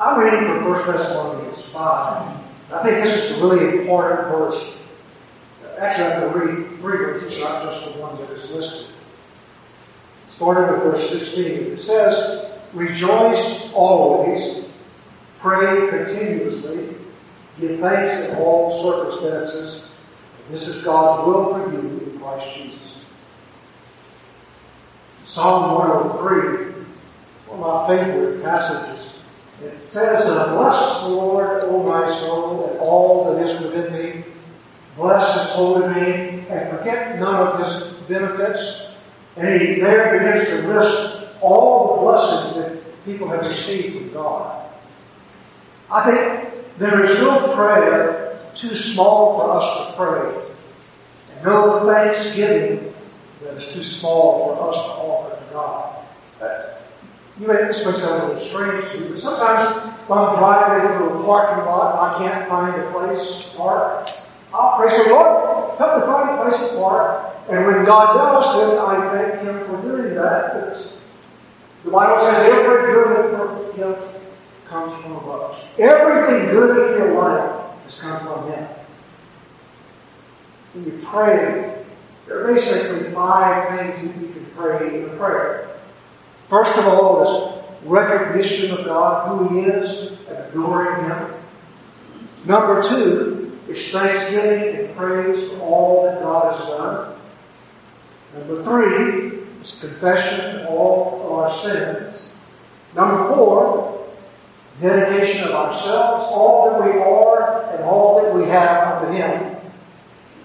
I'm reading from 1 Thessalonians 5. I think this is a really important verse. Actually, I'm going to read three verses, not just the one that is listed. Starting with verse 16, it says, Rejoice always, pray continuously, give thanks in all circumstances. This is God's will for you in Christ Jesus. Psalm 103, one of my favorite passages. It says, Bless the Lord, O my soul, and all that is within me. Bless his holy name, and forget none of his benefits. And he there begins to list all the blessings that people have received from God. I think there is no prayer too small for us to pray, and no thanksgiving that is too small for us to offer to God. You may, this may sound a little strange to you, but sometimes when I'm driving through a parking lot and I can't find a place to park, I'll pray, say, Lord, help me find a place to park. And when God does, then I thank Him for doing that. It's, the Bible says every good and perfect gift comes from above. Everything good in your life has come from Him. When you pray, there are basically five things you can pray in a prayer. First of all is recognition of God, who He is, and adoring Him. Number two is thanksgiving and praise for all that God has done. Number three is confession of all of our sins. Number four, dedication of ourselves, all that we are and all that we have unto Him.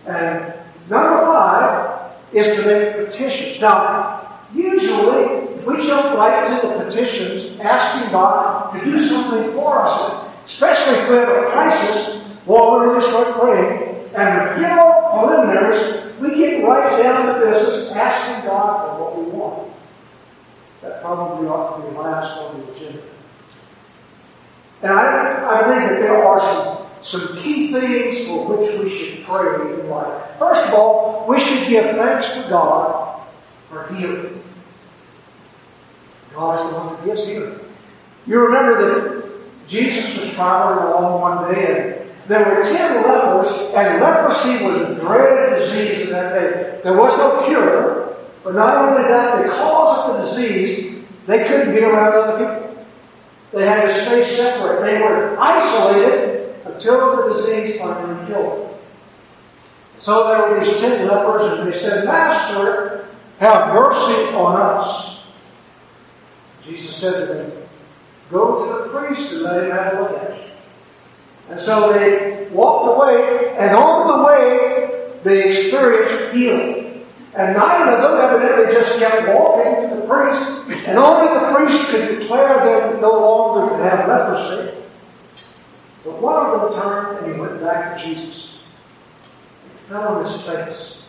And number five is to make petitions. Now, usually we jump right into the petitions asking God to do something for us, especially if we have a crisis, well, we're going to start praying. And forget all preliminaries, we get right down to business asking God for what we want. That probably ought to be last on the agenda. And I, I believe that there are some, some key things for which we should pray in life. First of all, we should give thanks to God for healing. God is the one that gives healing. You remember that Jesus was traveling along one day and there were ten lepers, and leprosy was a dreaded disease in that day. There was no cure, but not only that, because of the disease, they couldn't be around other people. They had to stay separate. They were isolated until the disease finally killed them. So there were these ten lepers, and they said, Master, have mercy on us. Jesus said to them, Go to the priest and let him have a look. And so they walked away, and on the way, they experienced healing. And nine of them evidently just kept walking to the priest, and only the priest could declare them no longer to have leprosy. But one of them turned and he went back to Jesus. He fell on his face.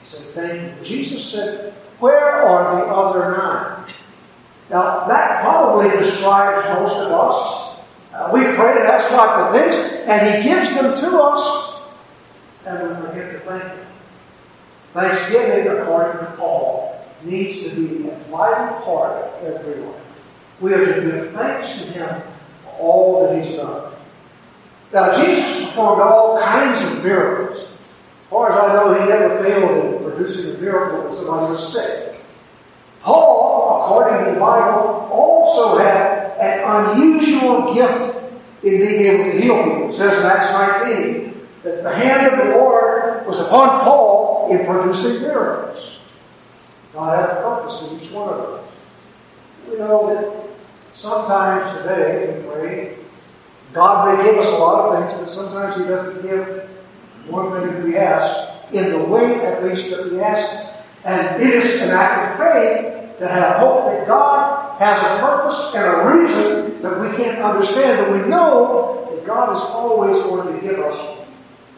He said, Thank you. Jesus said, Where are the other nine? Now, that probably describes most of us. Uh, we pray and ask God for things, and He gives them to us, and we forget to thank Him. Thanksgiving, according to Paul, needs to be a vital part of every life. We are to give thanks to Him for all that He's done. Now, Jesus performed all kinds of miracles. As far as I know, He never failed in producing a miracle when somebody was sick. Paul, according to the Bible, also had an unusual gift in being able to heal people. It says in Acts 19 that the hand of the Lord was upon Paul in producing miracles. God had a purpose in each one of them. We know that sometimes today we pray, God may give us a lot of things, but sometimes He doesn't give one thing we ask in the way, at least, that we ask. And it is an act of faith to have hope that God has a purpose and a reason that we can't understand, but we know that God is always going to give us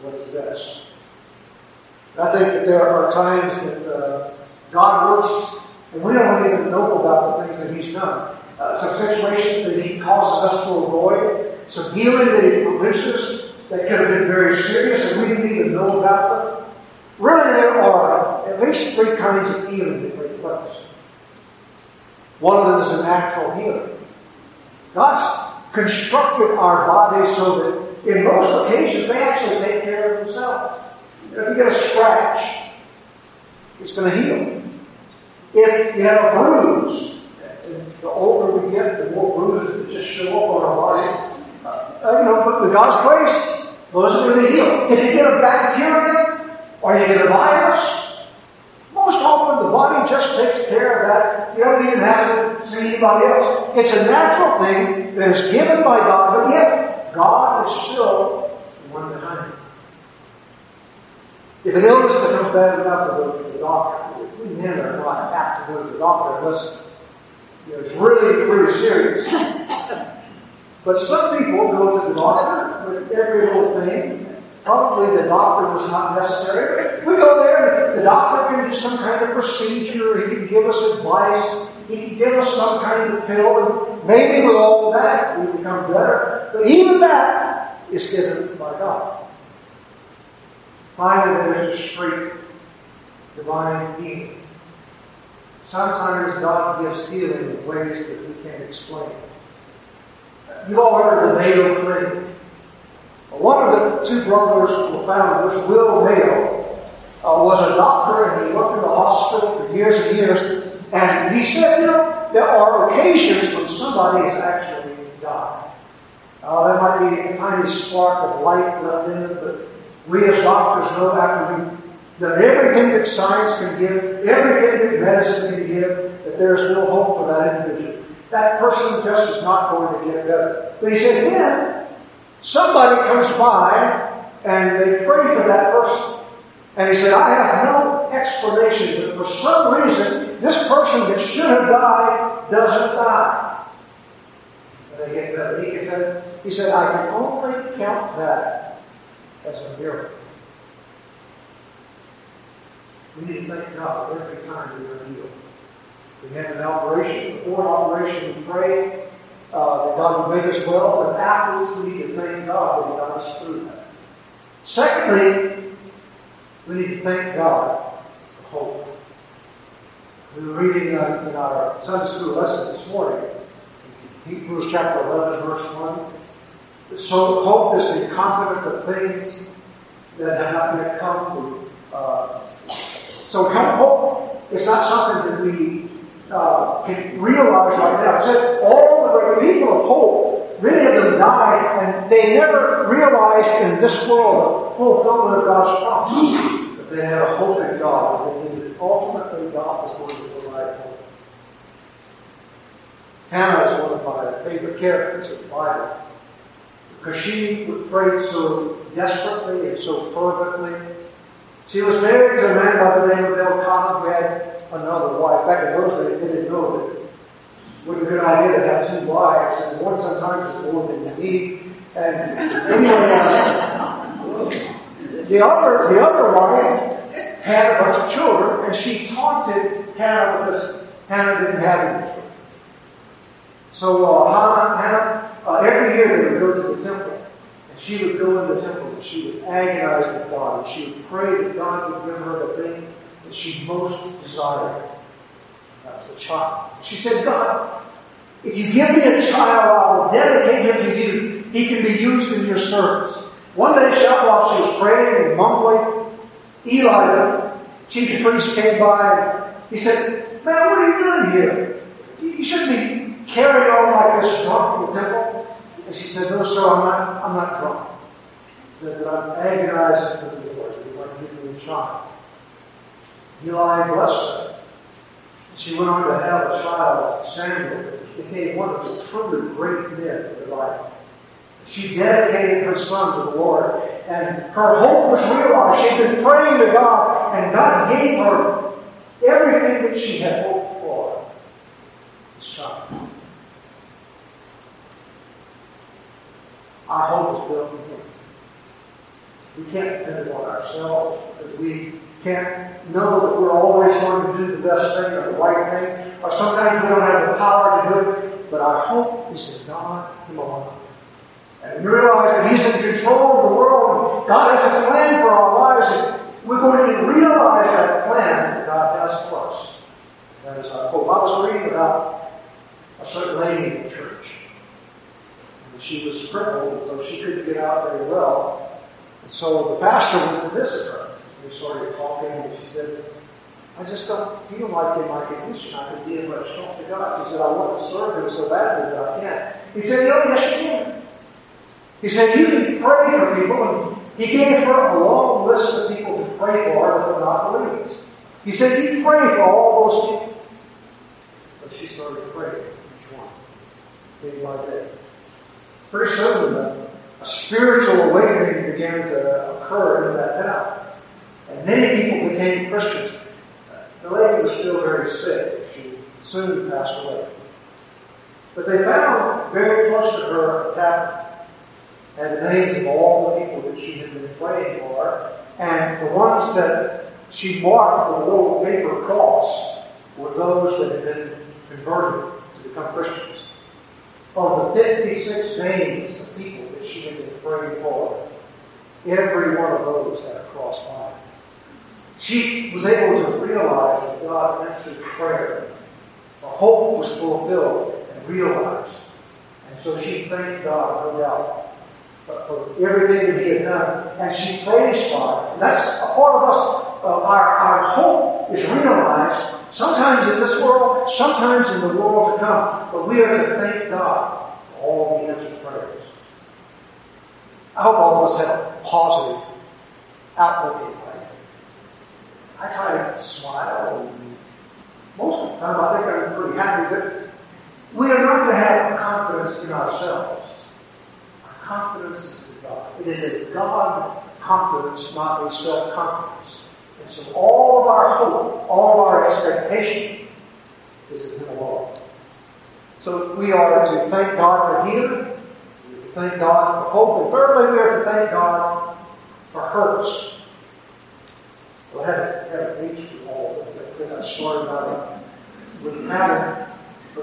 what is best. I think that there are times that uh, God works and we don't even know about the things that He's done. Uh, some situations that He causes us to avoid, some healing that He produces that could have been very serious and we didn't even know about them. Really, there are at least three kinds of healing that take place. One of them is a natural healing. God's constructed our bodies so that in most occasions they actually take care of themselves. If you get a scratch, it's going to heal. If you have a bruise, the older we get, the more bruises that just show up on our bodies. Uh, you know, but with God's grace, those are going to heal. If you get a bacteria or you get a virus, body just takes care of that. You don't even have to see anybody else. It's a natural thing that is given by God, but yet God is still the one behind it. If an illness becomes bad enough to go to the doctor, we men are not apt to go to the doctor unless you know, it's really pretty serious. but some people go to the doctor with every little thing. Probably the doctor was not necessary. We go there, the doctor can do some kind of procedure, he can give us advice, he can give us some kind of pill, and maybe with all that we become better. But even that is given by God. Finally, there's a straight divine healing. Sometimes God gives healing in ways that we can't explain. You've all heard of the Mayo Clinic. One of the two brothers were founders, Will Mayo, uh, was a doctor and he worked in the hospital for years and years. And he said, you know, there are occasions when somebody has actually died. Uh, there might be a tiny spark of life left in it, but we as doctors know after we've done everything that science can give, everything that medicine can give, that there is no hope for that individual. That person just is not going to get better. But he said, then somebody comes by and they pray for that person. And he said, I have no explanation, but for some reason, this person that should have died doesn't die. And they get better. He said, he said, I can only count that as a miracle. We need to thank God every time we are healed. We had an operation, before an operation, we prayed uh, that God would make us well, but afterwards we need to thank God that He got us through that. Secondly, we need to thank God for hope. We were reading uh, in our Sunday school lesson this morning, Hebrews chapter 11, verse 1. So hope is the confidence of things that have not yet come to. Uh, so hope is not something that we uh, can realize right now. It says all the great people of hope, many of them died, and they never realized in this world the fulfillment of God's promise. But they had a hope in God, and they that ultimately God was going to provide hope. Hannah is one of my favorite characters in the Bible because she prayed so desperately and so fervently. She was married to a man by the name of Elkanah who had another wife. Back in those days, they didn't know that it wasn't a good idea to have two wives, and one sometimes was more than you need. And anyway, uh, the other the other wife had a bunch of children, and she taunted Hannah because Hannah didn't have any children. So uh, Hannah, Hannah uh, every year they would go to the temple. And she would go in the temple and she would agonize with God. And she would pray that God would give her the thing that she most desired. That was a child. She said, God, if you give me a child, I will dedicate him to you. He can be used in your service. One day, while she was praying and mumbling, Eli, the chief priest, came by he said, Man, what are you doing here? You shouldn't be carried on like this drunk in the temple? And she said, No, sir, I'm not, I'm not drunk. She said, But I'm agonizing for the Lord. We want to give you a child. Eli blessed her. She went on to have a child, Samuel, became one of the truly great men of the Bible. She dedicated her son to the Lord, and her hope was realized. She'd been praying to God, and God gave her everything that she had hoped for. This child. Our hope is built in Him. We can't depend on ourselves because we can't know that we're always going to do the best thing or the right thing, or sometimes we don't have the power to do it, but our hope is in God alone. And we realize that He's in control of the world. God has a plan for our lives, and we're going to realize that plan that God has for us. That is our hope. I was reading about a certain lady in the church. And she was crippled, so she couldn't get out very well. And so the pastor went to visit her. We started talking, and she said, I just don't feel like in my condition I can be in much help to God. She said, I want to serve Him so badly, but I can't. He said, Oh, yes, you can. He said, You can pray for people. And he gave her a long list of people to pray for that were not believers. He said, You pray for all those people. So she started praying each one, day by day. Pretty soon, a spiritual awakening began to occur in that town. And many people became Christians. Uh, the lady was still very sick. She soon passed away. But they found very close to her a tablet and the names of all the people that she had been praying for. And the ones that she marked with a little paper cross were those that had been converted to become Christians. Of the 56 names of people that she had been praying for, every one of those had a cross by. She was able to realize that God answered prayer. Her hope was fulfilled and realized. And so she thanked God, no doubt, for everything that He had done. And she praised God. And that's a part of us. Uh, our, our hope is realized sometimes in this world, sometimes in the world to come. But we are to thank God for all the answered prayers. I hope all of us have a positive outlook. I try to smile, and most of the time I think I'm pretty happy, but we are not to have confidence in ourselves. Our confidence is in God. It is a God confidence, not a self confidence. And so all of our hope, all of our expectation is in Him alone. So we are to thank God for healing, we are to thank God for hope, and thirdly, we are to thank God for hurts. Well, I haven't, haven't reached all of it because I started out pattern.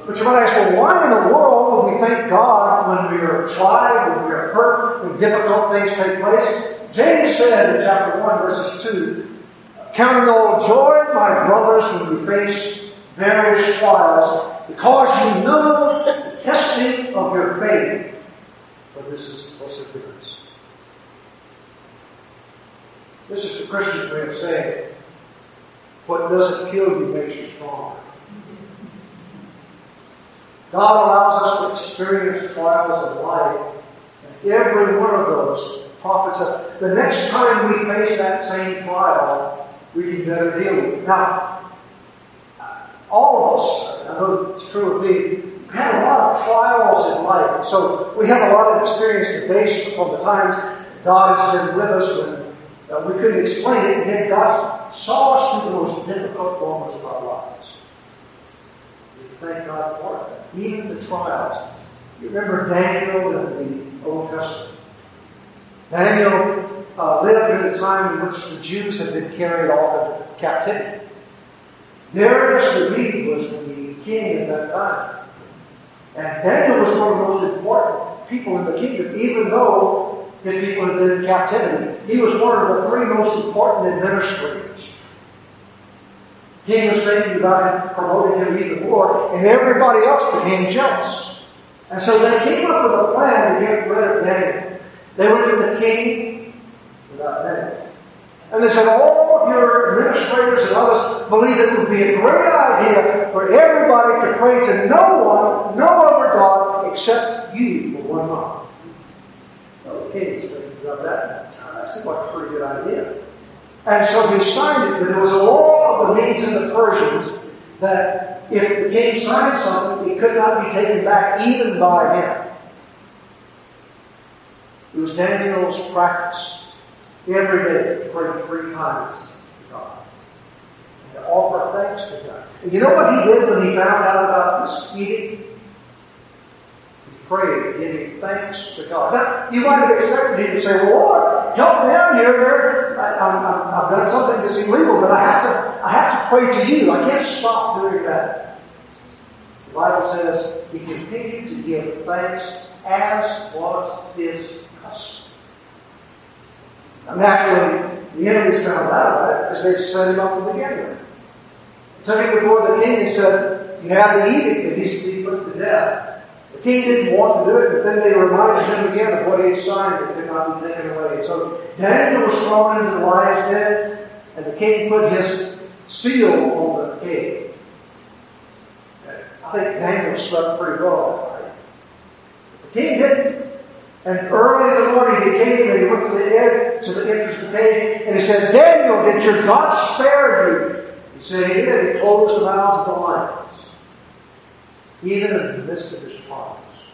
But you might ask, well, why in the world would we thank God when we are tried, when we are hurt, when difficult things take place? James said in chapter 1, verses 2, Counting all joy, my brothers, when we face various trials, because you know the testing of your faith produces perseverance. This is the Christian way of saying, what doesn't kill you makes you stronger. God allows us to experience trials in life, and every one of those prophets says, the next time we face that same trial, we can better deal with it. Now, all of us, I know it's true of me, had a lot of trials in life, so we have a lot of experience to base upon the times God has been with us when uh, we couldn't explain it, and yet God saw us through the most difficult moments of our lives. We thank God for it. Even the trials. You remember Daniel in the Old Testament. Daniel uh, lived in a time in which the Jews had been carried off into captivity. Darius the Mede was the king at that time. And Daniel was one of the most important people in the kingdom, even though his people had been in captivity. He was one of the three most important administrators. King was thinking about promoting him even more, and everybody else became jealous. And so they came up with a plan to get rid of Daniel. They went to the king without Daniel. And they said, all of your administrators and others believe it would be a great idea for everybody to pray to no one, no other God, except you for one month. Well, the king was thinking about that. I said, what a pretty good idea. And so he signed it, but there was a law of the Medes and the Persians that if the king signed something, it could not be taken back even by him. It was Daniel's practice every day to pray three times to God and to offer thanks to God. And you know what he did when he found out about this edict? Prayed, giving thanks to God. Now, you might have expected him to say, well, Lord, help me out here. I, have done something that's illegal, but I have to, I have to pray to you. I can't stop doing that. The Bible says he continued to give thanks as was his custom. Now, naturally, the enemies found out about it because they set him up to begin with. Took him before the king and said, You have the edict that he's to be put to death. King didn't want to do it, but then they reminded him again of what he had signed that could not be taken away. So Daniel was thrown into the lion's den, and the king put his seal on the cave. I think Daniel slept pretty well that night. The king didn't. And early in the morning he came and he went to the edge, to the entrance of the cave, and he said, Daniel, did your God spare you? He said he did. He closed the mouths of the lions. Even in the midst of his trials.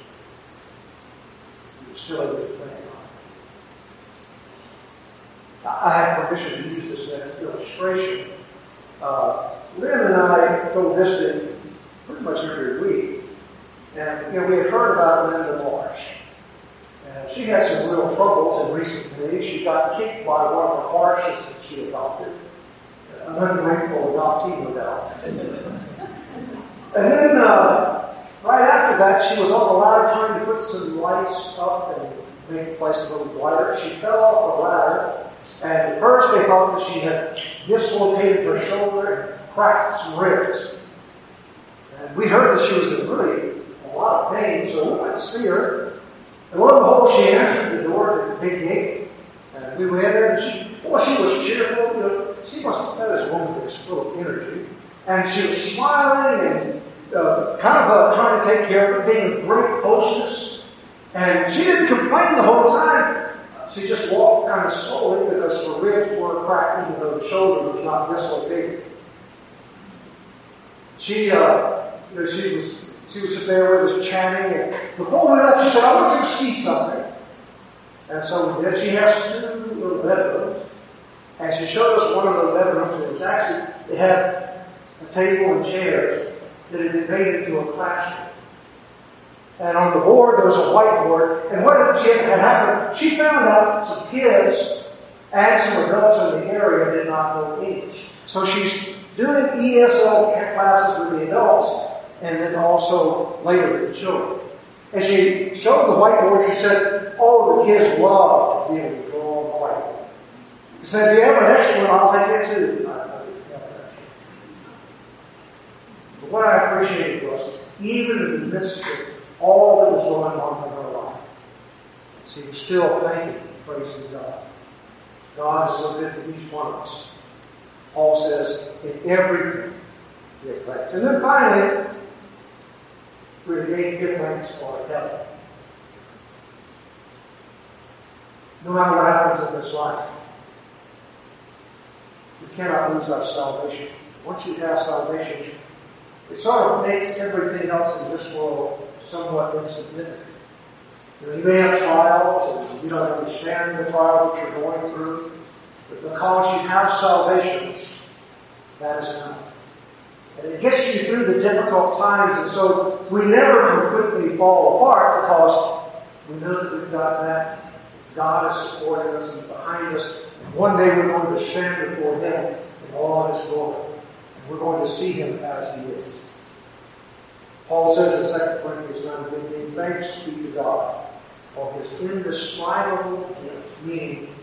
He was still able to pray I have permission to use this as an illustration. Uh, Lynn and I go visiting pretty much every week. And you know, we had heard about Linda Marsh. And she had some real troubles in recent days. She got kicked by one of the horses that she adopted. An ungrateful adoptee, no doubt. and then uh, right after that, she was on the ladder trying to put some lights up and make the place a little brighter. She fell off the ladder and at first they thought that she had dislocated her shoulder and cracked some ribs. And we heard that she was in really a lot of pain, so we went to see her. And lo and behold, she answered the door at the big gate. And we went in, and she, boy, she was cheerful. You know, she must have this woman that was full of energy. And she was smiling and uh, kind of uh, trying to take care of it, being a great hostess. And she didn't complain the whole time. She just walked kind of slowly because her ribs were even though the shoulder was not dislocated. She, uh, you know, she was she was just there with us chatting, and before we left, she said, "I want you to see something." And so we did. She has two little bedrooms, and she showed us one of the bedrooms. It was actually it had a table and chairs that had been made into a classroom. And on the board, there was a whiteboard. And what had happened, she found out some kids and some adults in the area did not know English. So she's doing ESL classes with the adults and then also later with the children. And she showed the whiteboard, she said, Oh, the kids love to be able to draw on the whiteboard. She said, If you have an extra one, I'll take it too. But what I appreciated was, even in the midst of all that was going on in her life. She was still thanking and praising God. God is so good to each one of us. Paul says, in everything, give thanks. And then finally, we again give thanks for heaven. No matter what happens in this life, we cannot lose our salvation. Once you have salvation, it sort of makes everything else in this world somewhat insignificant. You, know, you may have trials, and you don't understand the trial that you're going through, but because you have salvation, that is enough. And it gets you through the difficult times, and so we never completely fall apart because we know that we've got that. God is supporting us and behind us. One day we're going to stand before Him in all His glory. We're going to see Him as He is. Paul says in 2 Corinthians 9 15, Thanks be to God for his indescribable gift, meaning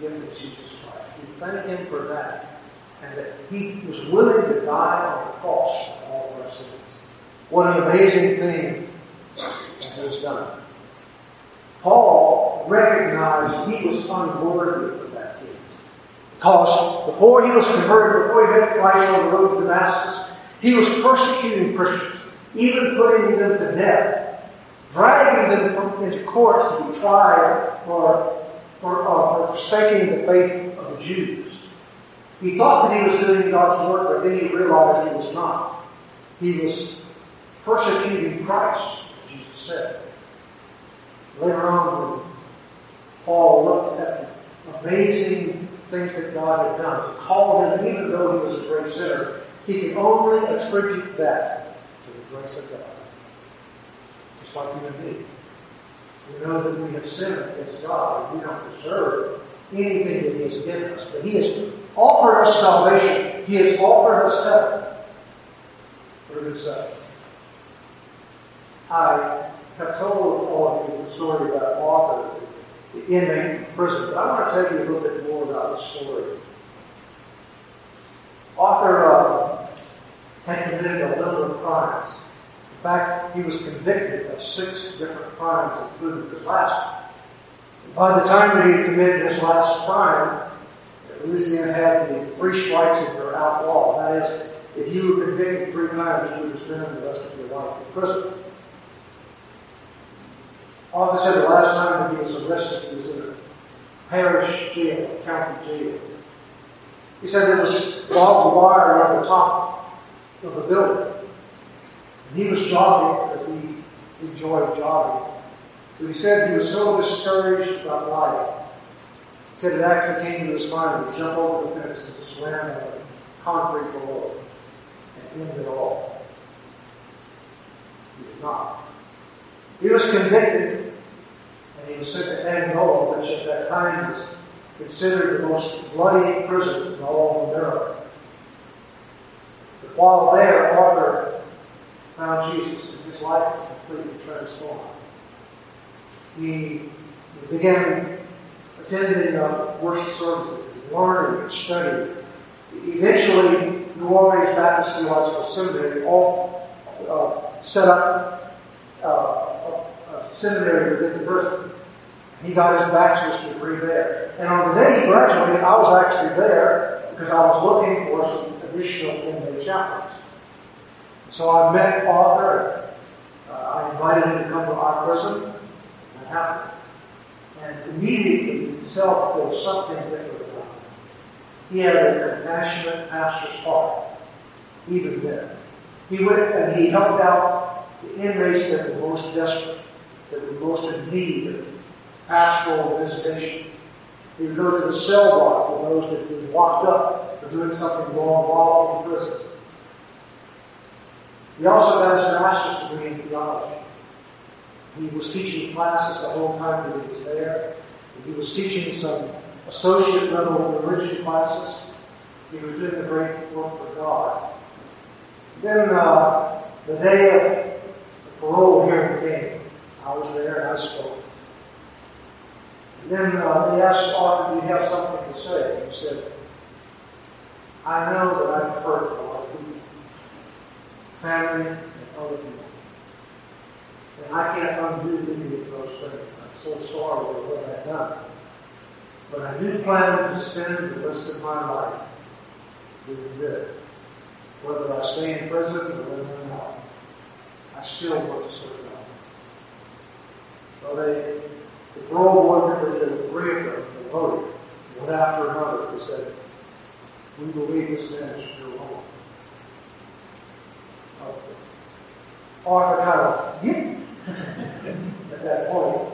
gift of Jesus Christ. We thank him for that, and that he was willing to die on the cross for all of our sins. What an amazing thing that has done. Paul recognized he was unworthy. Because before he was converted, before he met Christ on the road to Damascus, he was persecuting Christians even putting them to death, dragging them into courts to be tried for, for, uh, for forsaking the faith of the Jews. He thought that he was doing God's work, but then he realized he was not. He was persecuting Christ, Jesus said. Later on, Paul looked at the amazing things that God had done, called him, even though he was a great sinner, he could only attribute that to the grace of God. Just like you and me. We know that we have sinned against God and we don't deserve anything that He has given us. But He has offered us salvation. He has offered us heaven through Himself. I have told all of you the story about Arthur, the inmate in prison, but I want to tell you a little bit more about the story. Arthur uh, had committed a number of crimes In fact, he was convicted of six different crimes, including his last one. By the time that he had committed his last crime, Louisiana had the three strikes and you're outlaw. That is, if you were convicted three times, you would spend the rest of your life in prison. Like I said, the last time that he was arrested, he was in a parish jail, county jail. He said there was barbed wire on the top of the building. And he was jogging because he enjoyed jogging. But he said he was so discouraged about life. He said it actually came to his mind to jump over the fence and just land the concrete below and end it all. He did not. He was convicted, and he was sent to Angola, which at that time was considered the most bloody prison in all of America. But while there, Arthur found Jesus, and his life was completely transformed. He began attending uh, worship services, learning and studying. Eventually, New Orleans Baptist Theological Seminary all uh, set up uh, a, a seminary within the prison. He got his bachelor's degree there. And on the day he graduated, I was actually there because I was looking for some additional inmate chaplains. So I met Arthur. Uh, I invited him to come to our prison. And happened. And immediately himself there was something different about him. He had a compassionate pastor's heart, even then. He went and he helped out the inmates that were most desperate, that were most in need pastoral visitation. He would go to the cell block for those that been locked up for doing something wrong while in prison. He also got his master's degree in theology. He was teaching classes the whole time that he was there. He was teaching some associate level religion classes. He was doing a great work for God. Then uh, the day of the parole hearing came. I was there and I spoke. Then uh, they asked Arthur, do you have something to say? He said, I know that I've hurt a lot of people, family and other people. And I can't undo any of those things. I'm so sorry for what I've done. But I do plan to spend the rest of my life doing good. Whether I stay in prison or whether I'm not, I still want to serve God. So they, the parole board members, three of them, they voted, one after another, they said, we believe this man is your home. Arthur kind of, yeah, at that point.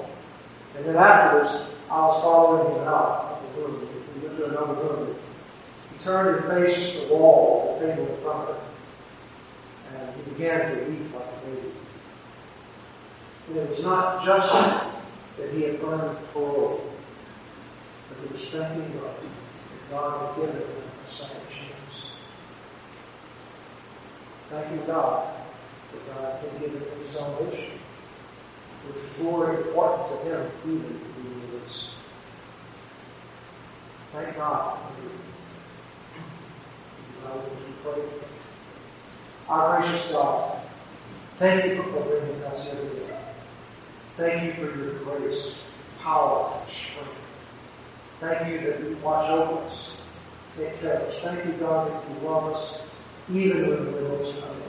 And then afterwards, I was following him out of the room. We went to another room. He turned and faced the wall, the table in front of him. And he began to weep like a baby. And it was not just that he had earned parole, but he was thanking God that God had given him a second chance. Thanking God that God had given him salvation which was more important to him even than he was. Thank God for you. God, would you pray? Our gracious God, thank you for bringing us here today. Thank you for your grace, power, and strength. Thank you that you watch over us, take care of us. Thank you, God, that you love us even when we're most unloved.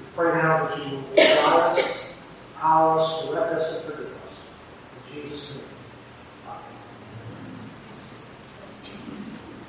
We pray now that you will guide us, power us, direct us, and forgive us. In Jesus' name.